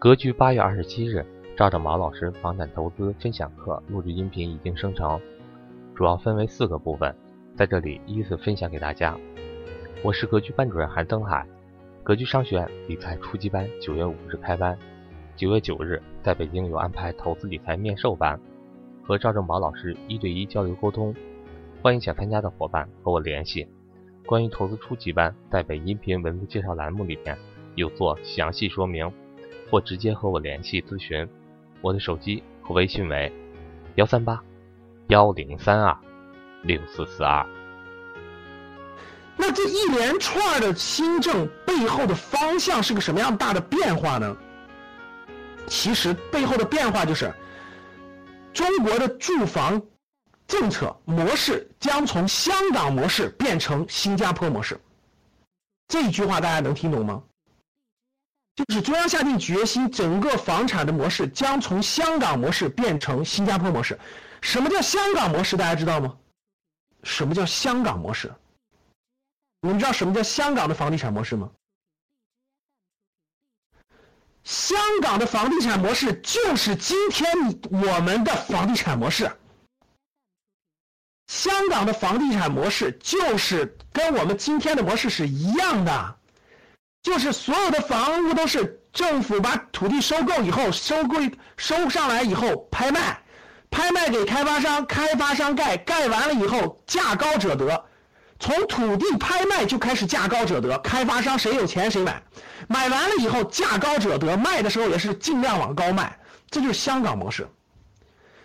格局八月二十七日，赵正宝老师房产投资分享课录制音频已经生成，主要分为四个部分，在这里依次分享给大家。我是格局班主任韩登海，格局商学院理财初级班九月五日开班，九月九日在北京有安排投资理财面授班，和赵正宝老师一对一交流沟通，欢迎想参加的伙伴和我联系。关于投资初级班，在本音频文字介绍栏目里面有做详细说明。或直接和我联系咨询，我的手机和微信为幺三八幺零三二六四四二。那这一连串的新政背后的方向是个什么样大的变化呢？其实背后的变化就是，中国的住房政策模式将从香港模式变成新加坡模式。这一句话大家能听懂吗？就是中央下定决心，整个房产的模式将从香港模式变成新加坡模式。什么叫香港模式？大家知道吗？什么叫香港模式？你们知道什么叫香港的房地产模式吗？香港的房地产模式就是今天我们的房地产模式。香港的房地产模式就是跟我们今天的模式是一样的。就是所有的房屋都是政府把土地收购以后，收购收上来以后拍卖，拍卖给开发商，开发商盖，盖完了以后价高者得，从土地拍卖就开始价高者得，开发商谁有钱谁买，买完了以后价高者得，卖的时候也是尽量往高卖，这就是香港模式。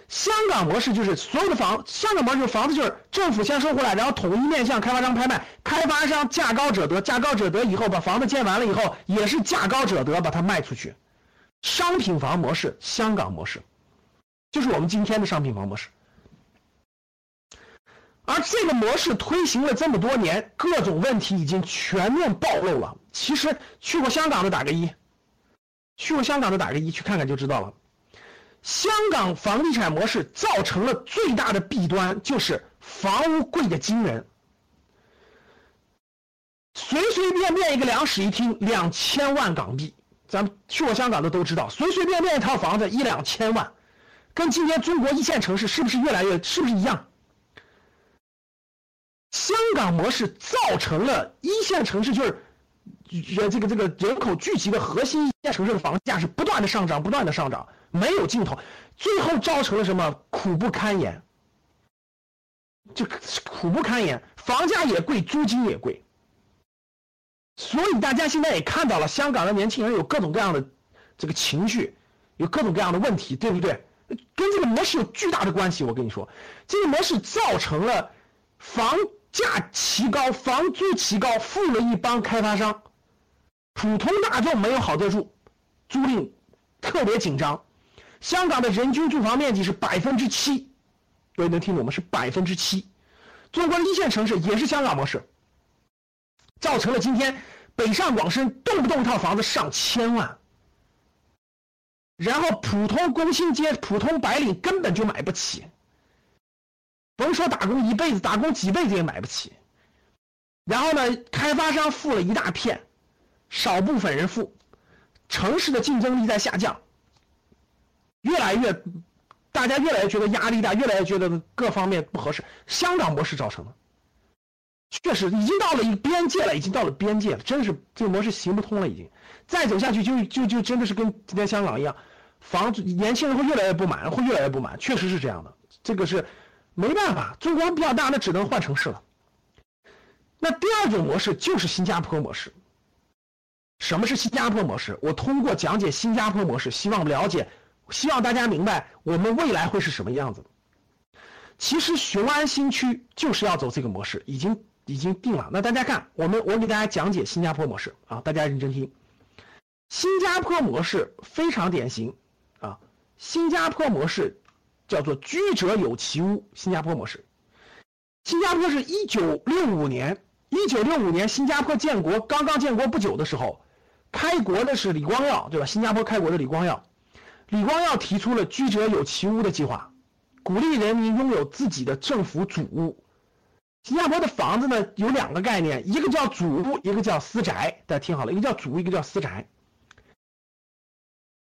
香港模式就是所有的房，香港模式房子就是政府先收回来，然后统一面向开发商拍卖，开发商价高者得，价高者得以后把房子建完了以后也是价高者得把它卖出去，商品房模式，香港模式，就是我们今天的商品房模式。而这个模式推行了这么多年，各种问题已经全面暴露了。其实去过香港的打个一，去过香港的打个一，去看看就知道了。香港房地产模式造成了最大的弊端，就是房屋贵的惊人，随随便便一个两室一厅两千万港币，咱们去过香港的都知道，随随便便一套房子一两千万，跟今天中国一线城市是不是越来越是不是一样？香港模式造成了一线城市就是，呃这个这个人口聚集的核心一线城市的房价是不断的上涨，不断的上涨。没有尽头，最后造成了什么苦不堪言？就苦不堪言，房价也贵，租金也贵。所以大家现在也看到了，香港的年轻人有各种各样的这个情绪，有各种各样的问题，对不对？跟这个模式有巨大的关系。我跟你说，这个模式造成了房价奇高，房租奇高，富了一帮开发商，普通大众没有好地住，租赁特别紧张。香港的人均住房面积是百分之七，各位能听懂吗？是百分之七。中国一线城市也是香港模式，造成了今天北上广深动不动一套房子上千万，然后普通工薪阶、普通白领根本就买不起，甭说打工一辈子，打工几辈子也买不起。然后呢，开发商富了一大片，少部分人富，城市的竞争力在下降。越来越，大家越来越觉得压力大，越来越觉得各方面不合适。香港模式造成的，确实已经到了一边界了，已经到了边界了，真是这个模式行不通了，已经再走下去就就就真的是跟今天香港一样，房子年轻人会越来越不满，会越来越不满，确实是这样的，这个是没办法，中国比较大，那只能换城市了。那第二种模式就是新加坡模式。什么是新加坡模式？我通过讲解新加坡模式，希望了解。希望大家明白我们未来会是什么样子。其实雄安新区就是要走这个模式，已经已经定了。那大家看，我们我给大家讲解新加坡模式啊，大家认真听。新加坡模式非常典型啊，新加坡模式叫做居者有其屋。新加坡模式，新加坡是一九六五年，一九六五年新加坡建国刚刚建国不久的时候，开国的是李光耀，对吧？新加坡开国的李光耀。李光耀提出了“居者有其屋”的计划，鼓励人民拥有自己的政府主屋。新加坡的房子呢有两个概念，一个叫主屋，一个叫私宅。大家听好了，一个叫主屋，一个叫私宅。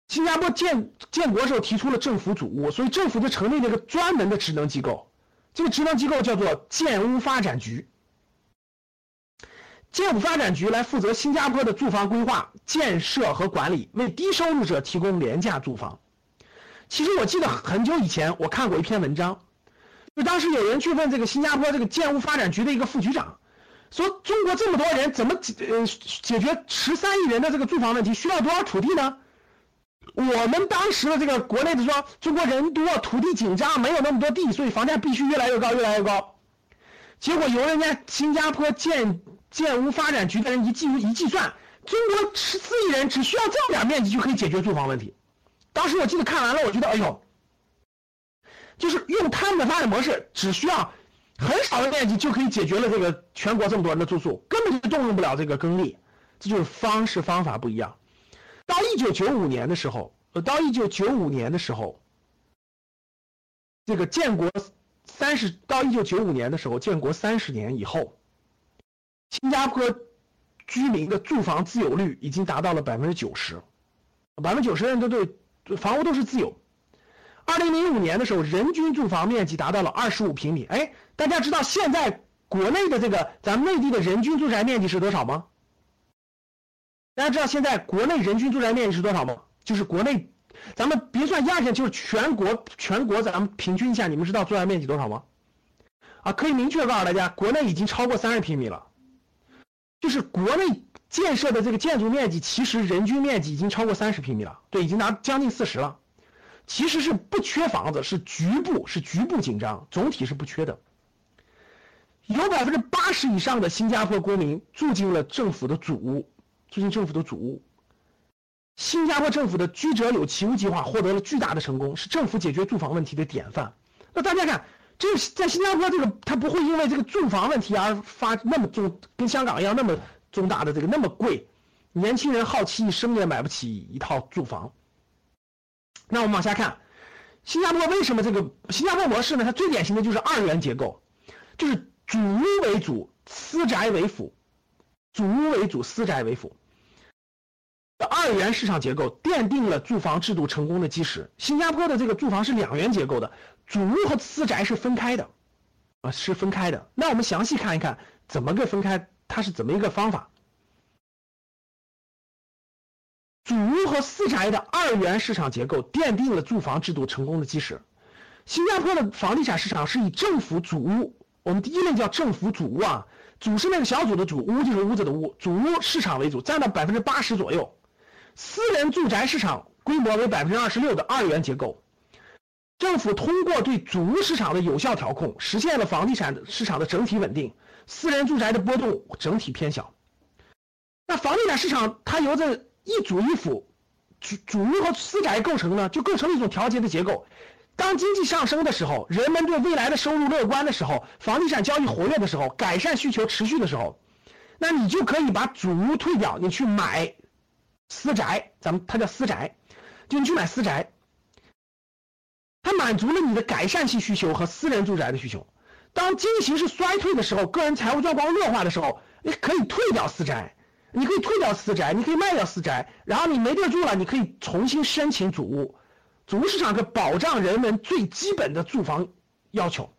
新加坡建建国时候提出了政府组屋，所以政府就成立了一个专门的职能机构，这个职能机构叫做建屋发展局。建屋发展局来负责新加坡的住房规划、建设和管理，为低收入者提供廉价住房。其实我记得很久以前我看过一篇文章，就当时有人去问这个新加坡这个建屋发展局的一个副局长，说中国这么多人怎么解呃解决十三亿人的这个住房问题，需要多少土地呢？我们当时的这个国内的说，中国人多，土地紧张，没有那么多地，所以房价必须越来越高，越来越高。结果由人家新加坡建建屋发展局的人一计一计算，中国十四亿人只需要这么点面积就可以解决住房问题。当时我记得看完了，我觉得哎呦，就是用他们的发展模式，只需要很少的面积就可以解决了这个全国这么多人的住宿，根本就动用不了这个耕地，这就是方式方法不一样。到一九九五年的时候，呃，到一九九五年的时候，这个建国三十到一九九五年的时候，建国三十年以后，新加坡居民的住房自有率已经达到了百分之九十，百分之九十人都对房屋都是自有。二零零五年的时候，人均住房面积达到了二十五平米。哎，大家知道现在国内的这个咱们内地的人均住宅面积是多少吗？大家知道现在国内人均住宅面积是多少吗？就是国内，咱们别算一二线，就是全国全国咱们平均一下，你们知道住宅面积多少吗？啊，可以明确告诉大家，国内已经超过三十平米了。就是国内建设的这个建筑面积，其实人均面积已经超过三十平米了，对，已经达将近四十了。其实是不缺房子，是局部是局部紧张，总体是不缺的。有百分之八十以上的新加坡公民住进了政府的主屋。住进政府的主屋，新加坡政府的居者有其屋计划获得了巨大的成功，是政府解决住房问题的典范。那大家看，就是在新加坡这个，它不会因为这个住房问题而发那么重，跟香港一样那么重大的这个那么贵，年轻人耗气一生也买不起一套住房。那我们往下看，新加坡为什么这个新加坡模式呢？它最典型的就是二元结构，就是主屋为主，私宅为辅。主屋为主，私宅为辅。二元市场结构奠定了住房制度成功的基石。新加坡的这个住房是两元结构的，主屋和私宅是分开的，啊，是分开的。那我们详细看一看怎么个分开，它是怎么一个方法？主屋和私宅的二元市场结构奠定了住房制度成功的基石。新加坡的房地产市场是以政府主屋，我们第一类叫政府主屋啊。主是那个小组的主，屋就是屋子的屋，主屋市场为主，占到百分之八十左右。私人住宅市场规模为百分之二十六的二元结构。政府通过对主屋市场的有效调控，实现了房地产市场的整体稳定，私人住宅的波动整体偏小。那房地产市场它由这一主一辅，主主屋和私宅构成呢，就构成了一种调节的结构。当经济上升的时候，人们对未来的收入乐观的时候，房地产交易活跃的时候，改善需求持续的时候，那你就可以把主屋退掉，你去买私宅，咱们它叫私宅，就你去买私宅，它满足了你的改善性需求和私人住宅的需求。当经济形势衰退的时候，个人财务状况恶化的时候，你可以退掉私宅，你可以退掉私宅，你可以卖掉私宅，然后你没地住了，你可以重新申请主屋。主屋市场是保障人们最基本的住房要求，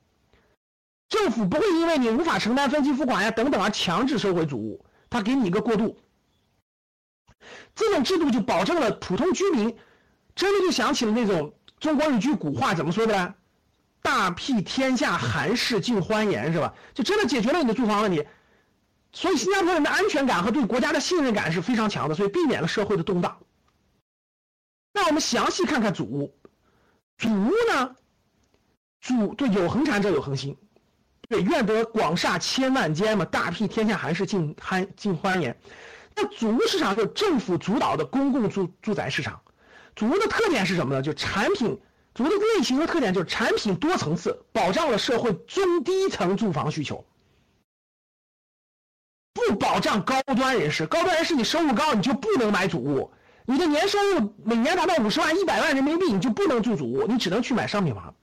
政府不会因为你无法承担分期付款呀等等而强制收回主屋，他给你一个过渡。这种制度就保证了普通居民，真的就想起了那种中国有句古话怎么说的呢？大庇天下寒士尽欢颜是吧？就真的解决了你的住房问题。所以新加坡人的安全感和对国家的信任感是非常强的，所以避免了社会的动荡。那我们详细看看祖屋，祖屋呢，祖对有恒产者有恒心，对愿得广厦千万间嘛，大庇天下寒士尽欢尽欢颜。那主屋市场就是政府主导的公共住住宅市场，主屋的特点是什么呢？就产品，主屋的类型和特点就是产品多层次，保障了社会中低层住房需求，不保障高端人士。高端人士你收入高，你就不能买主屋。你的年收入每年达到五十万、一百万人民币，你就不能住主屋，你只能去买商品房。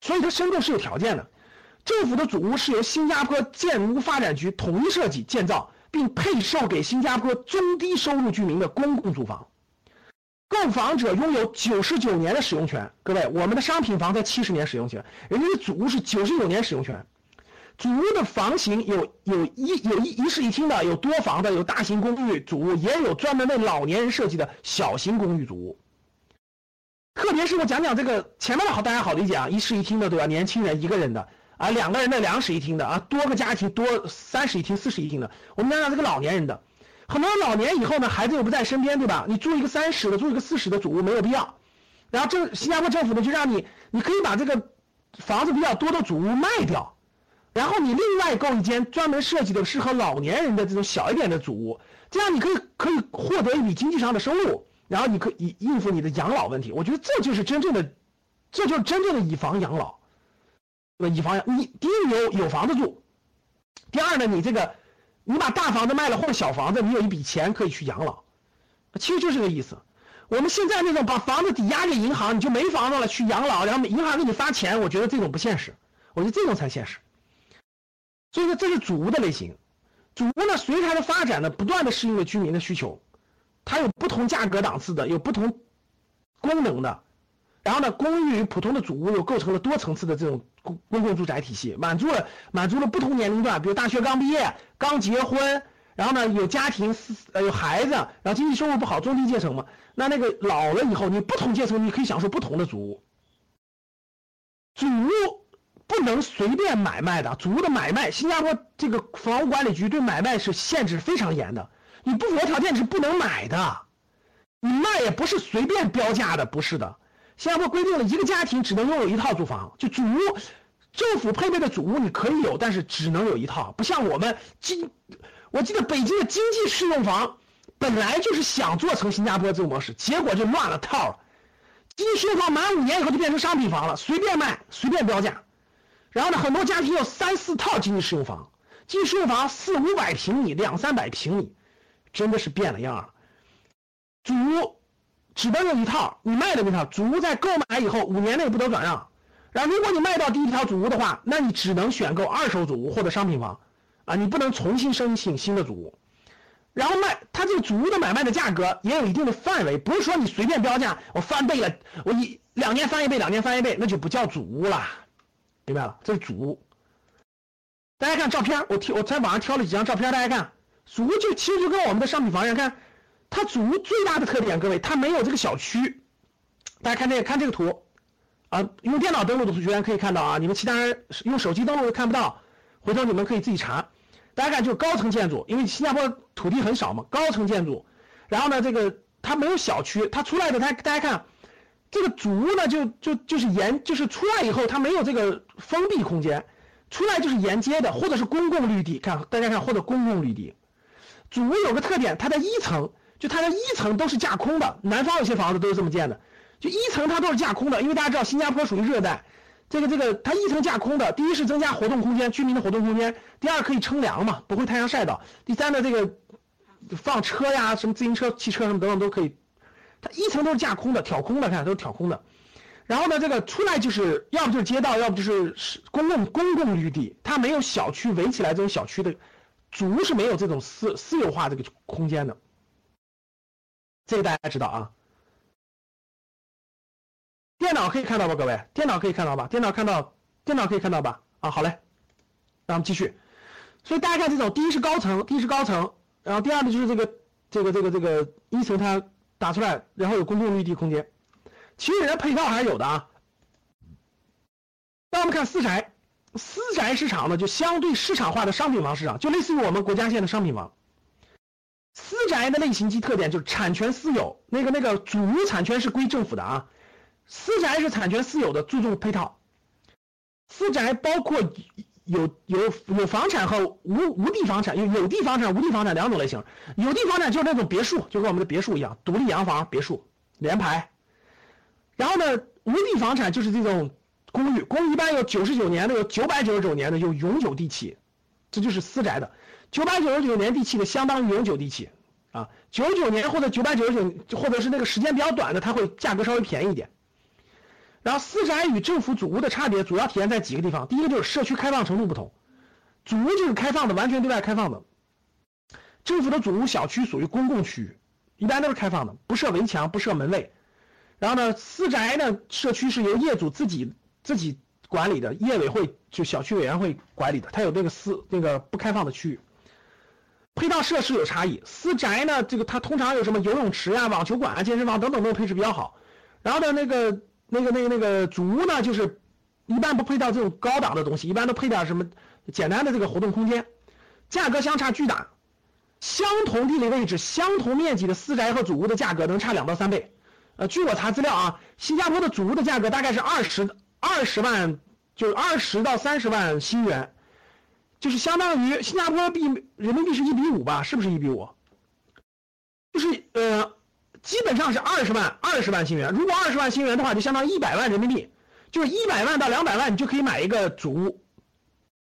所以它申购是有条件的。政府的主屋是由新加坡建屋发展局统一设计建造，并配售给新加坡中低收入居民的公共住房。购房者拥有九十九年的使用权。各位，我们的商品房才七十年使用权，人家的祖屋是九十九年使用权。祖屋的房型有有一有一一室一厅的，有多房的，有大型公寓祖屋，也有专门为老年人设计的小型公寓祖屋。特别是我讲讲这个前面的好，大家好理解啊，一室一厅的对吧？年轻人一个人的啊，两个人的两室一厅的啊，多个家庭多三室一厅、四室一厅的。我们讲讲这个老年人的，很多老年以后呢，孩子又不在身边对吧？你住一个三室的，住一个四室的祖屋没有必要。然后政新加坡政府呢就让你，你可以把这个房子比较多的祖屋卖掉，然后你另外购一间专门设计的适合老年人的这种小一点的祖屋，这样你可以可以获得一笔经济上的收入。然后你可以应付你的养老问题，我觉得这就是真正的，这就是真正的以房养老，对吧？以房养你第一有有房子住，第二呢，你这个你把大房子卖了或者小房子，你有一笔钱可以去养老，其实就是这个意思。我们现在那种把房子抵押给银行，你就没房子了去养老，然后银行给你发钱，我觉得这种不现实，我觉得这种才现实。所以说这是主屋的类型，主屋呢随着它的发展呢，不断的适应了居民的需求。它有不同价格档次的，有不同功能的，然后呢，公寓与普通的祖屋又构成了多层次的这种公公共住宅体系，满足了满足了不同年龄段，比如大学刚毕业、刚结婚，然后呢有家庭、呃有孩子，然后经济收入不好，中低阶层嘛，那那个老了以后，你不同阶层你可以享受不同的祖屋。祖屋不能随便买卖的，祖屋的买卖，新加坡这个房屋管理局对买卖是限制非常严的。你不符合条件是不能买的，你卖也不是随便标价的，不是的。新加坡规定了一个家庭只能拥有一套住房，就祖屋，政府配备的祖屋你可以有，但是只能有一套。不像我们经，我记得北京的经济适用房本来就是想做成新加坡这种模式，结果就乱了套了。经济适用房满五年以后就变成商品房了，随便卖，随便标价。然后呢，很多家庭有三四套经济适用房，经济适用房四五百平米，两三百平米。真的是变了样了，祖屋只能有一套，你卖的那套祖屋在购买以后五年内不得转让。然后如果你卖到第一套祖屋的话，那你只能选购二手祖屋或者商品房，啊，你不能重新申请新的祖屋。然后卖它这个祖屋的买卖的价格也有一定的范围，不是说你随便标价，我翻倍了，我一两年翻一倍，两年翻一倍，那就不叫祖屋了，明白了？这是祖屋。大家看照片，我挑我在网上挑了几张照片，大家看。祖屋就其实就跟我们的商品房一样，看它祖屋最大的特点，各位它没有这个小区。大家看这个看这个图啊，用电脑登录的同学可以看到啊，你们其他人用手机登录看不到，回头你们可以自己查。大家看就高层建筑，因为新加坡土地很少嘛，高层建筑。然后呢，这个它没有小区，它出来的它大家看这个祖屋呢，就就就是沿就是出来以后它没有这个封闭空间，出来就是沿街的或者是公共绿地，看大家看或者公共绿地。祖屋有个特点，它在一层就它的一层都是架空的。南方有些房子都是这么建的，就一层它都是架空的。因为大家知道新加坡属于热带，这个这个它一层架空的，第一是增加活动空间，居民的活动空间；第二可以乘凉嘛，不会太阳晒到；第三呢，这个放车呀，什么自行车、汽车什么等等都可以。它一层都是架空的，挑空的，看都是挑空的。然后呢，这个出来就是要不就是街道，要不就是公共公共绿地，它没有小区围起来这种小区的。足是没有这种私私有化这个空间的，这个大家知道啊。电脑可以看到吧，各位？电脑可以看到吧？电脑看到，电脑可以看到吧？啊，好嘞，那我们继续。所以大家看这种，第一是高层，第一是高层，然后第二呢就是这个这个这个这个一层它打出来，然后有公共绿地空间，其实人家配套还是有的啊。那我们看私宅。私宅市场呢，就相对市场化的商品房市场，就类似于我们国家现在的商品房。私宅的类型及特点就是产权私有，那个那个主屋产权是归政府的啊，私宅是产权私有的，注重配套。私宅包括有有有房产和无无地房产，有有地房产、无地房产两种类型。有地房产就是那种别墅，就跟我们的别墅一样，独立洋房、别墅、联排。然后呢，无地房产就是这种。公寓，公寓一般有九十九年的，有九百九十九年的，有永久地契，这就是私宅的。九百九十九年地契的相当于永久地契啊，九九年或者九百九十九，或者是那个时间比较短的，它会价格稍微便宜一点。然后私宅与政府祖屋的差别主要体现在几个地方，第一个就是社区开放程度不同，祖屋就是开放的，完全对外开放的，政府的祖屋小区属于公共区域一般都是开放的，不设围墙，不设门卫。然后呢，私宅呢，社区是由业主自己自己管理的，业委会就小区委员会管理的，它有那个私那个不开放的区域。配套设施有差异，私宅呢，这个它通常有什么游泳池啊、网球馆啊、健身房等等都配置比较好。然后呢，那个那个那个那个主屋呢，就是一般不配套这种高档的东西，一般都配点什么简单的这个活动空间，价格相差巨大。相同地理位置、相同面积的私宅和主屋的价格能差两到三倍。呃，据我查资料啊，新加坡的主屋的价格大概是二十二十万，就是二十到三十万新元，就是相当于新加坡币人民币是一比五吧？是不是一比五？就是呃，基本上是二十万二十万新元。如果二十万新元的话，就相当于一百万人民币，就是一百万到两百万，你就可以买一个主屋。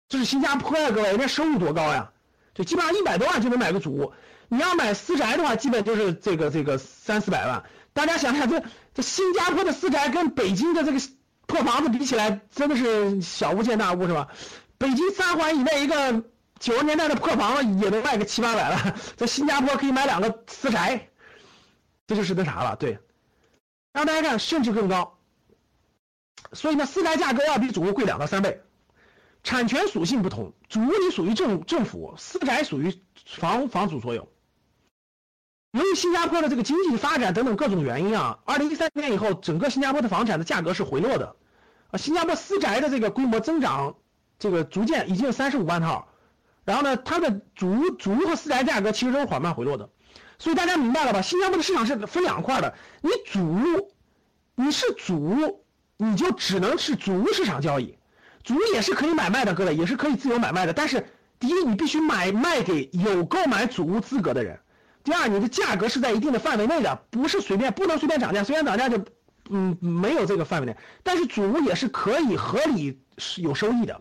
这是新加坡呀，各位，人家收入多高呀？就基本上一百多万就能买个主屋，你要买私宅的话，基本就是这个这个三四百万。大家想想，这这新加坡的私宅跟北京的这个破房子比起来，真的是小巫见大巫，是吧？北京三环以内一个九十年代的破房子也能卖个七八百万，在新加坡可以买两个私宅，这就是那啥了，对。让大家看，甚至更高。所以呢，私宅价格要比主屋贵两到三倍。产权属性不同，主屋你属于政政府，私宅属于房房主所有。由于新加坡的这个经济发展等等各种原因啊，二零一三年以后，整个新加坡的房产的价格是回落的，啊，新加坡私宅的这个规模增长，这个逐渐已经有三十五万套，然后呢，它的主主屋和私宅价格其实都是缓慢回落的，所以大家明白了吧？新加坡的市场是分两块的，你主屋，你是主屋，你就只能是主屋市场交易。主也是可以买卖的，各位也是可以自由买卖的。但是，第一，你必须买卖给有购买主屋资格的人；第二，你的价格是在一定的范围内的，不是随便不能随便涨价，随便涨价就，嗯，没有这个范围内。但是主屋也是可以合理有收益的。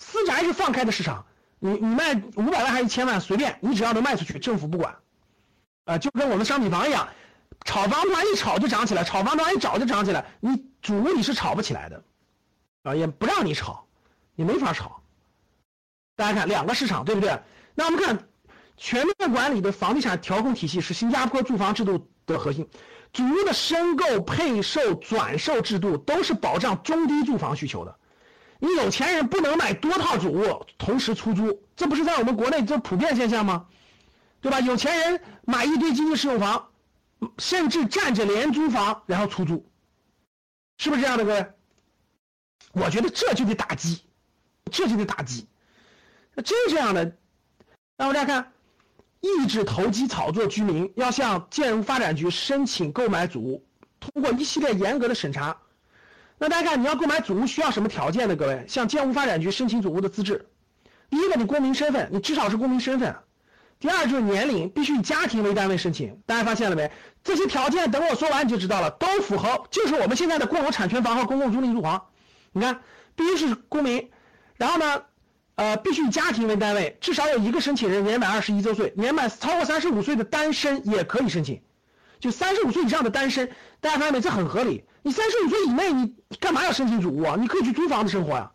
私宅是放开的市场，你你卖五百万还是一千万，随便你只要能卖出去，政府不管。啊，就跟我们商品房一样，炒房突然一炒就涨起来，炒房突然一炒就涨起来，你主屋你是炒不起来的。啊，也不让你炒，你没法炒。大家看两个市场，对不对？那我们看全面管理的房地产调控体系是新加坡住房制度的核心，主屋的申购、配售、转售制度都是保障中低住房需求的。你有钱人不能买多套主屋同时出租，这不是在我们国内这普遍现象吗？对吧？有钱人买一堆经济适用房，甚至占着廉租房然后出租，是不是这样的，各位？我觉得这就得打击，这就得打击。那真是这样的，那我们再看，抑制投机炒作，居民要向建屋发展局申请购买主屋，通过一系列严格的审查。那大家看，你要购买祖屋需要什么条件呢？各位，向建屋发展局申请祖屋的资质，第一个，你公民身份，你至少是公民身份；第二就是年龄，必须以家庭为单位申请。大家发现了没？这些条件等我说完你就知道了，都符合，就是我们现在的共有产权房和公共租赁住房。你看，必须是公民，然后呢，呃，必须以家庭为单位，至少有一个申请人年满二十一周岁，年满超过三十五岁的单身也可以申请。就三十五岁以上的单身，大家发现没？这很合理。你三十五岁以内，你干嘛要申请祖屋啊？你可以去租房子生活呀。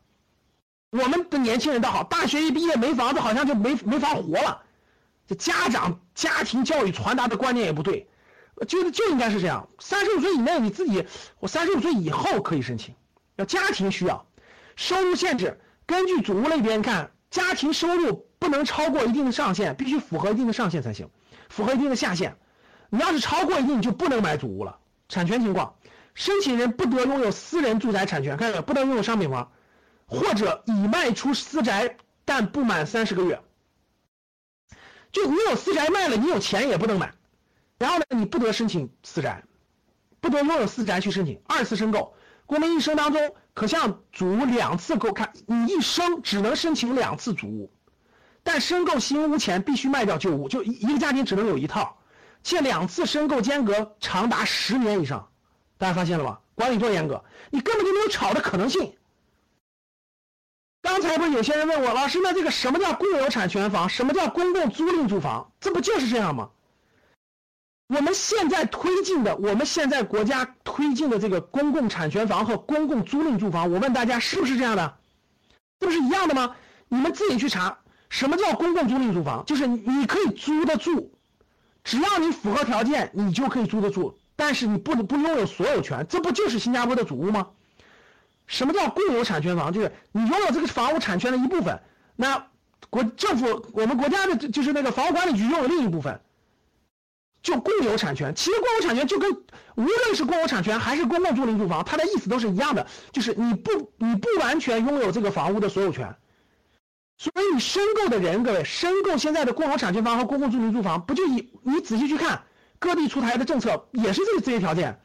我们的年轻人倒好，大学一毕业没房子，好像就没没法活了。这家长家庭教育传达的观念也不对，就就应该是这样。三十五岁以内，你自己，我三十五岁以后可以申请。要家庭需要，收入限制根据祖屋类别看，家庭收入不能超过一定的上限，必须符合一定的上限才行，符合一定的下限。你要是超过一定，你就不能买祖屋了。产权情况，申请人不得拥有私人住宅产权，看到没有？不能拥有商品房，或者已卖出私宅但不满三十个月。就你有私宅卖了，你有钱也不能买。然后呢，你不得申请私宅，不得拥有私宅去申请二次申购。公民一生当中可向祖屋两次购看，你一生只能申请两次祖屋，但申购新屋前必须卖掉旧屋，就一个家庭只能有一套，且两次申购间隔长达十年以上。大家发现了吗？管理多严格，你根本就没有炒的可能性。刚才不是有些人问我，老师，那这个什么叫共有产权房？什么叫公共租赁住房？这不就是这样吗？我们现在推进的，我们现在国家推进的这个公共产权房和公共租赁住房，我问大家是不是这样的？这不是一样的吗？你们自己去查，什么叫公共租赁住房？就是你可以租得住，只要你符合条件，你就可以租得住，但是你不能不拥有所有权，这不就是新加坡的祖屋吗？什么叫共有产权房？就是你拥有这个房屋产权的一部分，那国政府我们国家的就是那个房屋管理局拥有另一部分，就共有产权。其实共有产权就跟无论是共有产权还是公共租赁住房，它的意思都是一样的，就是你不你不完全拥有这个房屋的所有权。所以你申购的人，各位申购现在的共有产权房和公共租赁住房，不就以你仔细去看各地出台的政策，也是这这些条件。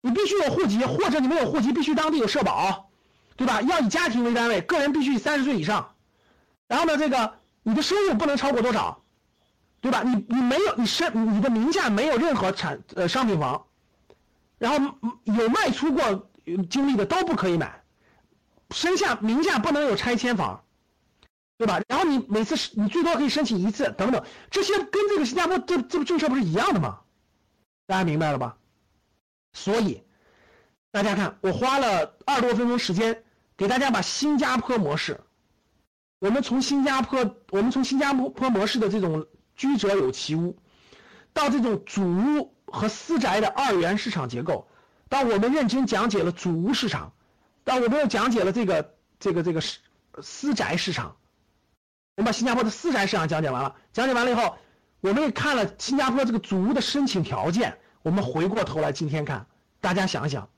你必须有户籍，或者你没有户籍，必须当地有社保，对吧？要以家庭为单位，个人必须三十岁以上。然后呢，这个你的收入不能超过多少，对吧？你你没有你身你的名下没有任何产呃商品房，然后有卖出过经历的都不可以买，身下名下不能有拆迁房，对吧？然后你每次你最多可以申请一次，等等，这些跟这个新加坡这这个政策不是一样的吗？大家明白了吧？所以，大家看，我花了二十多分钟时间，给大家把新加坡模式，我们从新加坡，我们从新加坡模式的这种居者有其屋，到这种主屋和私宅的二元市场结构，到我们认真讲解了主屋市场，到我们又讲解了这个这个这个私私宅市场，我们把新加坡的私宅市场讲解完了，讲解完了以后，我们也看了新加坡这个祖屋的申请条件。我们回过头来，今天看，大家想想，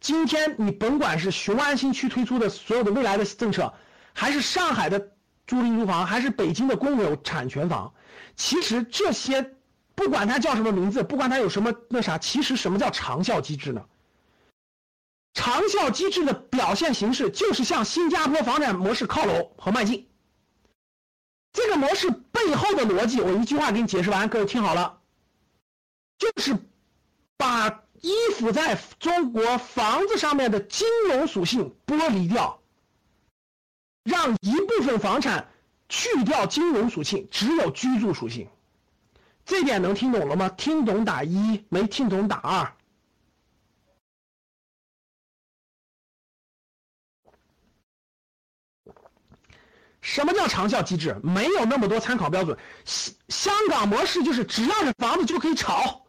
今天你甭管是雄安新区推出的所有的未来的政策，还是上海的租赁住房，还是北京的公有产权房，其实这些不管它叫什么名字，不管它有什么那啥，其实什么叫长效机制呢？长效机制的表现形式就是向新加坡房产模式靠拢和迈进。这个模式背后的逻辑，我一句话给你解释完，各位听好了。就是把依附在中国房子上面的金融属性剥离掉，让一部分房产去掉金融属性，只有居住属性。这点能听懂了吗？听懂打一，没听懂打二。什么叫长效机制？没有那么多参考标准。香香港模式就是只要是房子就可以炒。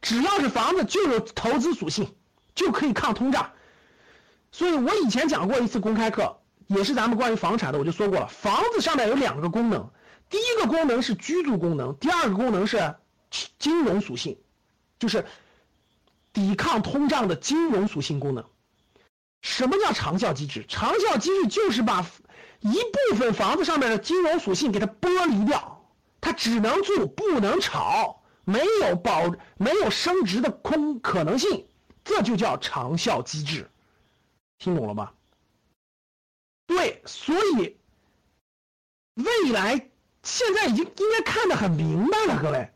只要是房子就有投资属性，就可以抗通胀。所以我以前讲过一次公开课，也是咱们关于房产的，我就说过了。房子上面有两个功能，第一个功能是居住功能，第二个功能是金融属性，就是抵抗通胀的金融属性功能。什么叫长效机制？长效机制就是把一部分房子上面的金融属性给它剥离掉，它只能住不能炒。没有保没有升值的空可能性，这就叫长效机制，听懂了吗？对，所以未来现在已经应该看得很明白了，各位，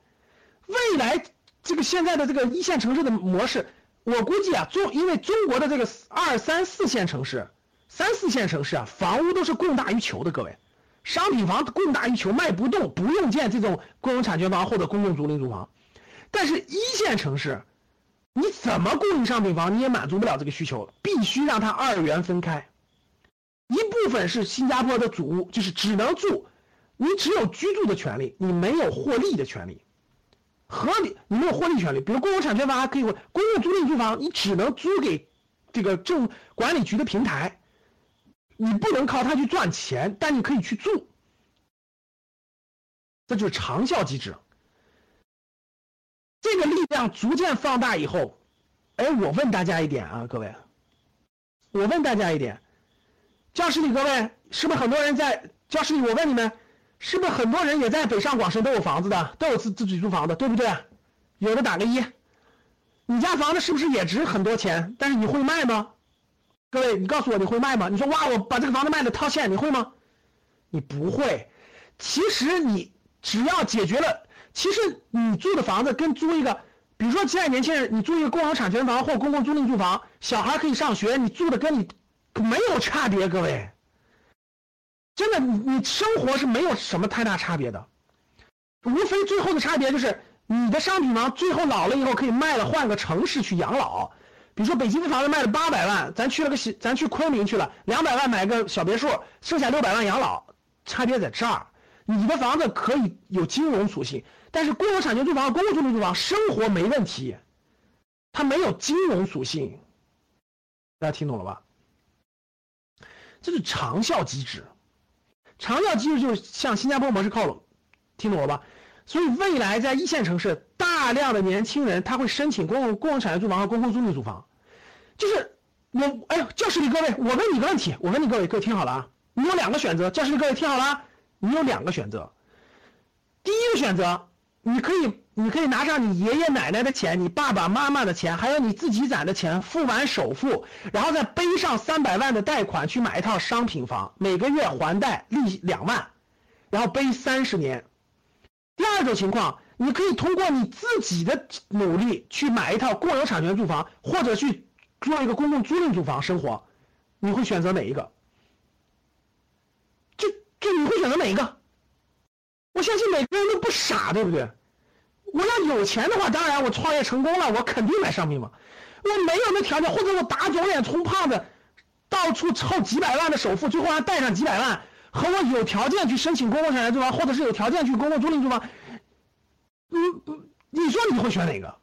未来这个现在的这个一线城市的模式，我估计啊，中因为中国的这个二三四线城市、三四线城市啊，房屋都是供大于求的，各位。商品房供大于求，卖不动，不用建这种公有产权房或者公共租赁住房。但是一线城市，你怎么供应商品房，你也满足不了这个需求，必须让它二元分开。一部分是新加坡的主屋，就是只能住，你只有居住的权利，你没有获利的权利。合理，你没有获利权利。比如公有产权房还可以，公共租赁住房你只能租给这个政管理局的平台。你不能靠它去赚钱，但你可以去住，这就是长效机制。这个力量逐渐放大以后，哎，我问大家一点啊，各位，我问大家一点，教室里各位是不是很多人在教室里？我问你们，是不是很多人也在北上广深都有房子的，都有自自己租房的，对不对？有的打个一。你家房子是不是也值很多钱？但是你会卖吗？各位，你告诉我你会卖吗？你说哇，我把这个房子卖了套现，你会吗？你不会。其实你只要解决了，其实你住的房子跟租一个，比如说现在年轻人，你租一个共有产权房或公共租赁住房，小孩可以上学，你住的跟你没有差别。各位，真的，你你生活是没有什么太大差别的，无非最后的差别就是你的商品房最后老了以后可以卖了，换个城市去养老。比如说北京的房子卖了八百万，咱去了个小，咱去昆明去了，两百万买个小别墅，剩下六百万养老，差别在这儿。你的房子可以有金融属性，但是公有产权住房、公共租赁住房生活没问题，它没有金融属性，大家听懂了吧？这是长效机制，长效机制就是向新加坡模式靠拢，听懂了吧？所以未来在一线城市，大大量的年轻人他会申请公共公共产权住房和公共租赁住房，就是我哎呦，教室里各位，我问你个问题，我问你各位，各位听好了啊，你有两个选择，教室里各位听好了，你有两个选择，第一个选择，你可以你可以拿上你爷爷奶奶的钱，你爸爸妈妈的钱，还有你自己攒的钱，付完首付，然后再背上三百万的贷款去买一套商品房，每个月还贷利两万，然后背三十年。第二种情况，你可以通过你自己的努力去买一套共有产权住房，或者去做一个公共租赁住房生活，你会选择哪一个？就就你会选择哪一个？我相信每个人都不傻，对不对？我要有钱的话，当然我创业成功了，我肯定买商品房。我没有那条件，或者我打肿脸充胖子，到处凑几百万的首付，最后还贷上几百万。和我有条件去申请公共产权住房，或者是有条件去公共租赁住房，嗯嗯，你说你会选哪个？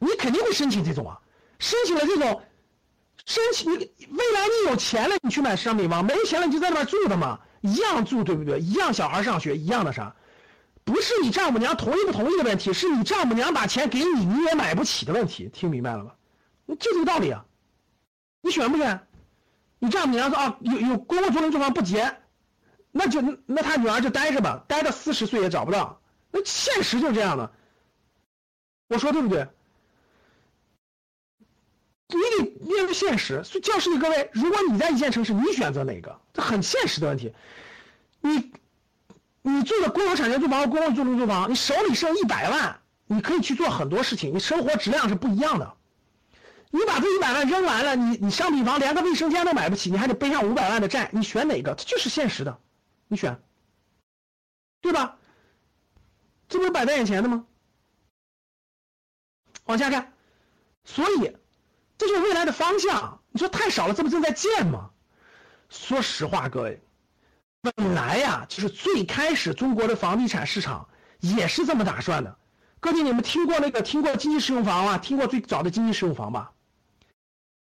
你肯定会申请这种啊，申请了这种，申请你未来你有钱了，你去买商品房，没钱了你就在那边住的嘛，一样住对不对？一样小孩上学，一样的啥？不是你丈母娘同意不同意的问题，是你丈母娘把钱给你，你也买不起的问题，听明白了吗？就这个道理啊，你选不选？你丈母娘说啊，有有公共租赁住房不结，那就那他女儿就待着吧，待到四十岁也找不到。那现实就是这样的，我说对不对？你得面对现实。所以教室里各位，如果你在一线城市，你选择哪个？这很现实的问题。你你住的公有产权住房和公共租赁住房，你手里剩一百万，你可以去做很多事情，你生活质量是不一样的。你把这一百万扔完了，你你商品房连个卫生间都买不起，你还得背上五百万的债，你选哪个？这就是现实的，你选，对吧？这不是摆在眼前的吗？往下看，所以这就是未来的方向。你说太少了，这不正在建吗？说实话，各位，本来呀，就是最开始中国的房地产市场也是这么打算的。各位，你们听过那个听过经济适用房吗？听过最早的经济适用房吧？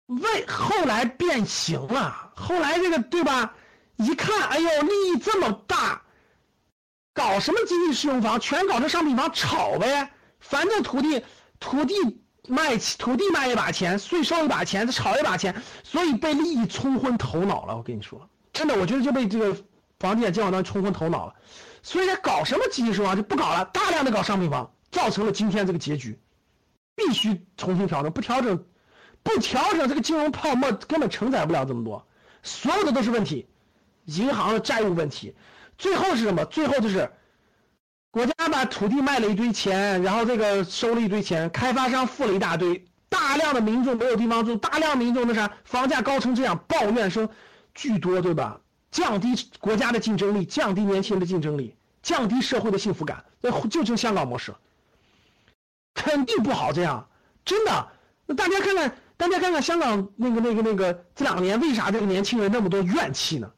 为后来变形了，后来这个对吧？一看，哎呦，利益这么大，搞什么经济适用房？全搞成商品房炒呗。反正土地土地卖土地卖一把钱，税收一把钱，炒一把钱，所以被利益冲昏头脑了。我跟你说，真的，我觉得就被这个房地产监管当冲昏头脑了。所以搞什么经济适用房就不搞了，大量的搞商品房，造成了今天这个结局。必须重新调整，不调整。不调整这个金融泡沫，根本承载不了这么多，所有的都是问题，银行的债务问题，最后是什么？最后就是国家把土地卖了一堆钱，然后这个收了一堆钱，开发商付了一大堆，大量的民众没有地方住，大量民众那啥，房价高成这样，抱怨声巨多，对吧？降低国家的竞争力，降低年轻人的竞争力，降低社会的幸福感，那就成香港模式，肯定不好这样，真的。那大家看看。大家看看香港那个、那个、那个，这两年为啥这个年轻人那么多怨气呢？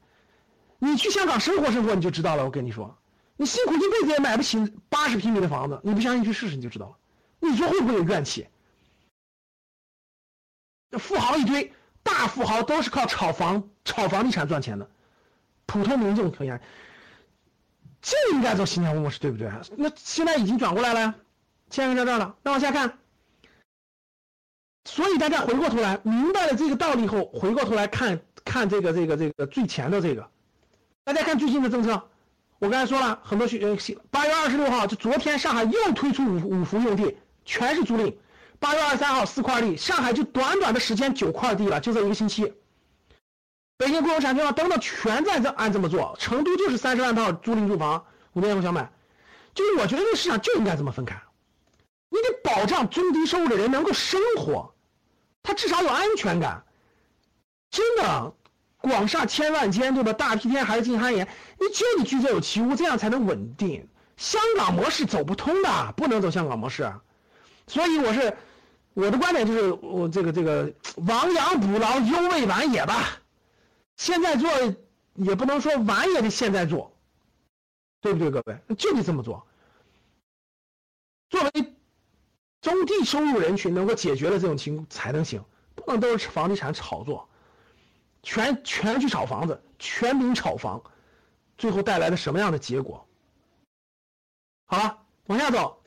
你去香港生活生活你就知道了。我跟你说，你辛苦一辈子也买不起八十平米的房子，你不相信去试试你就知道了。你说会不会有怨气？富豪一堆，大富豪都是靠炒房、炒房地产赚钱的，普通民众可以，就应该做新加坡模式，对不对？那现在已经转过来了，现在在这儿了。那往下看。所以大家回过头来明白了这个道理后，回过头来看看这个这个这个最前的这个，大家看最近的政策，我刚才说了很多学，八月二十六号就昨天上海又推出五五幅用地，全是租赁。八月二十三号四块地，上海就短短的时间九块地了，就这一个星期。北京共有产权房等等全在这按这么做，成都就是三十万套租赁住房，五年后想买，就是我觉得这个市场就应该这么分开。你得保障中低收入的人能够生活，他至少有安全感。真的，广厦千万间，对吧？大批天还是进酣言，你就得居者有其屋，这样才能稳定。香港模式走不通的，不能走香港模式。所以我是我的观点就是，我这个这个亡羊补牢，犹未晚也吧。现在做也不能说晚也得现在做，对不对，各位？就得这么做。作为中低收入人群能够解决的这种情况才能行，不能都是房地产炒作，全全去炒房子，全民炒房，最后带来的什么样的结果？好了，往下走。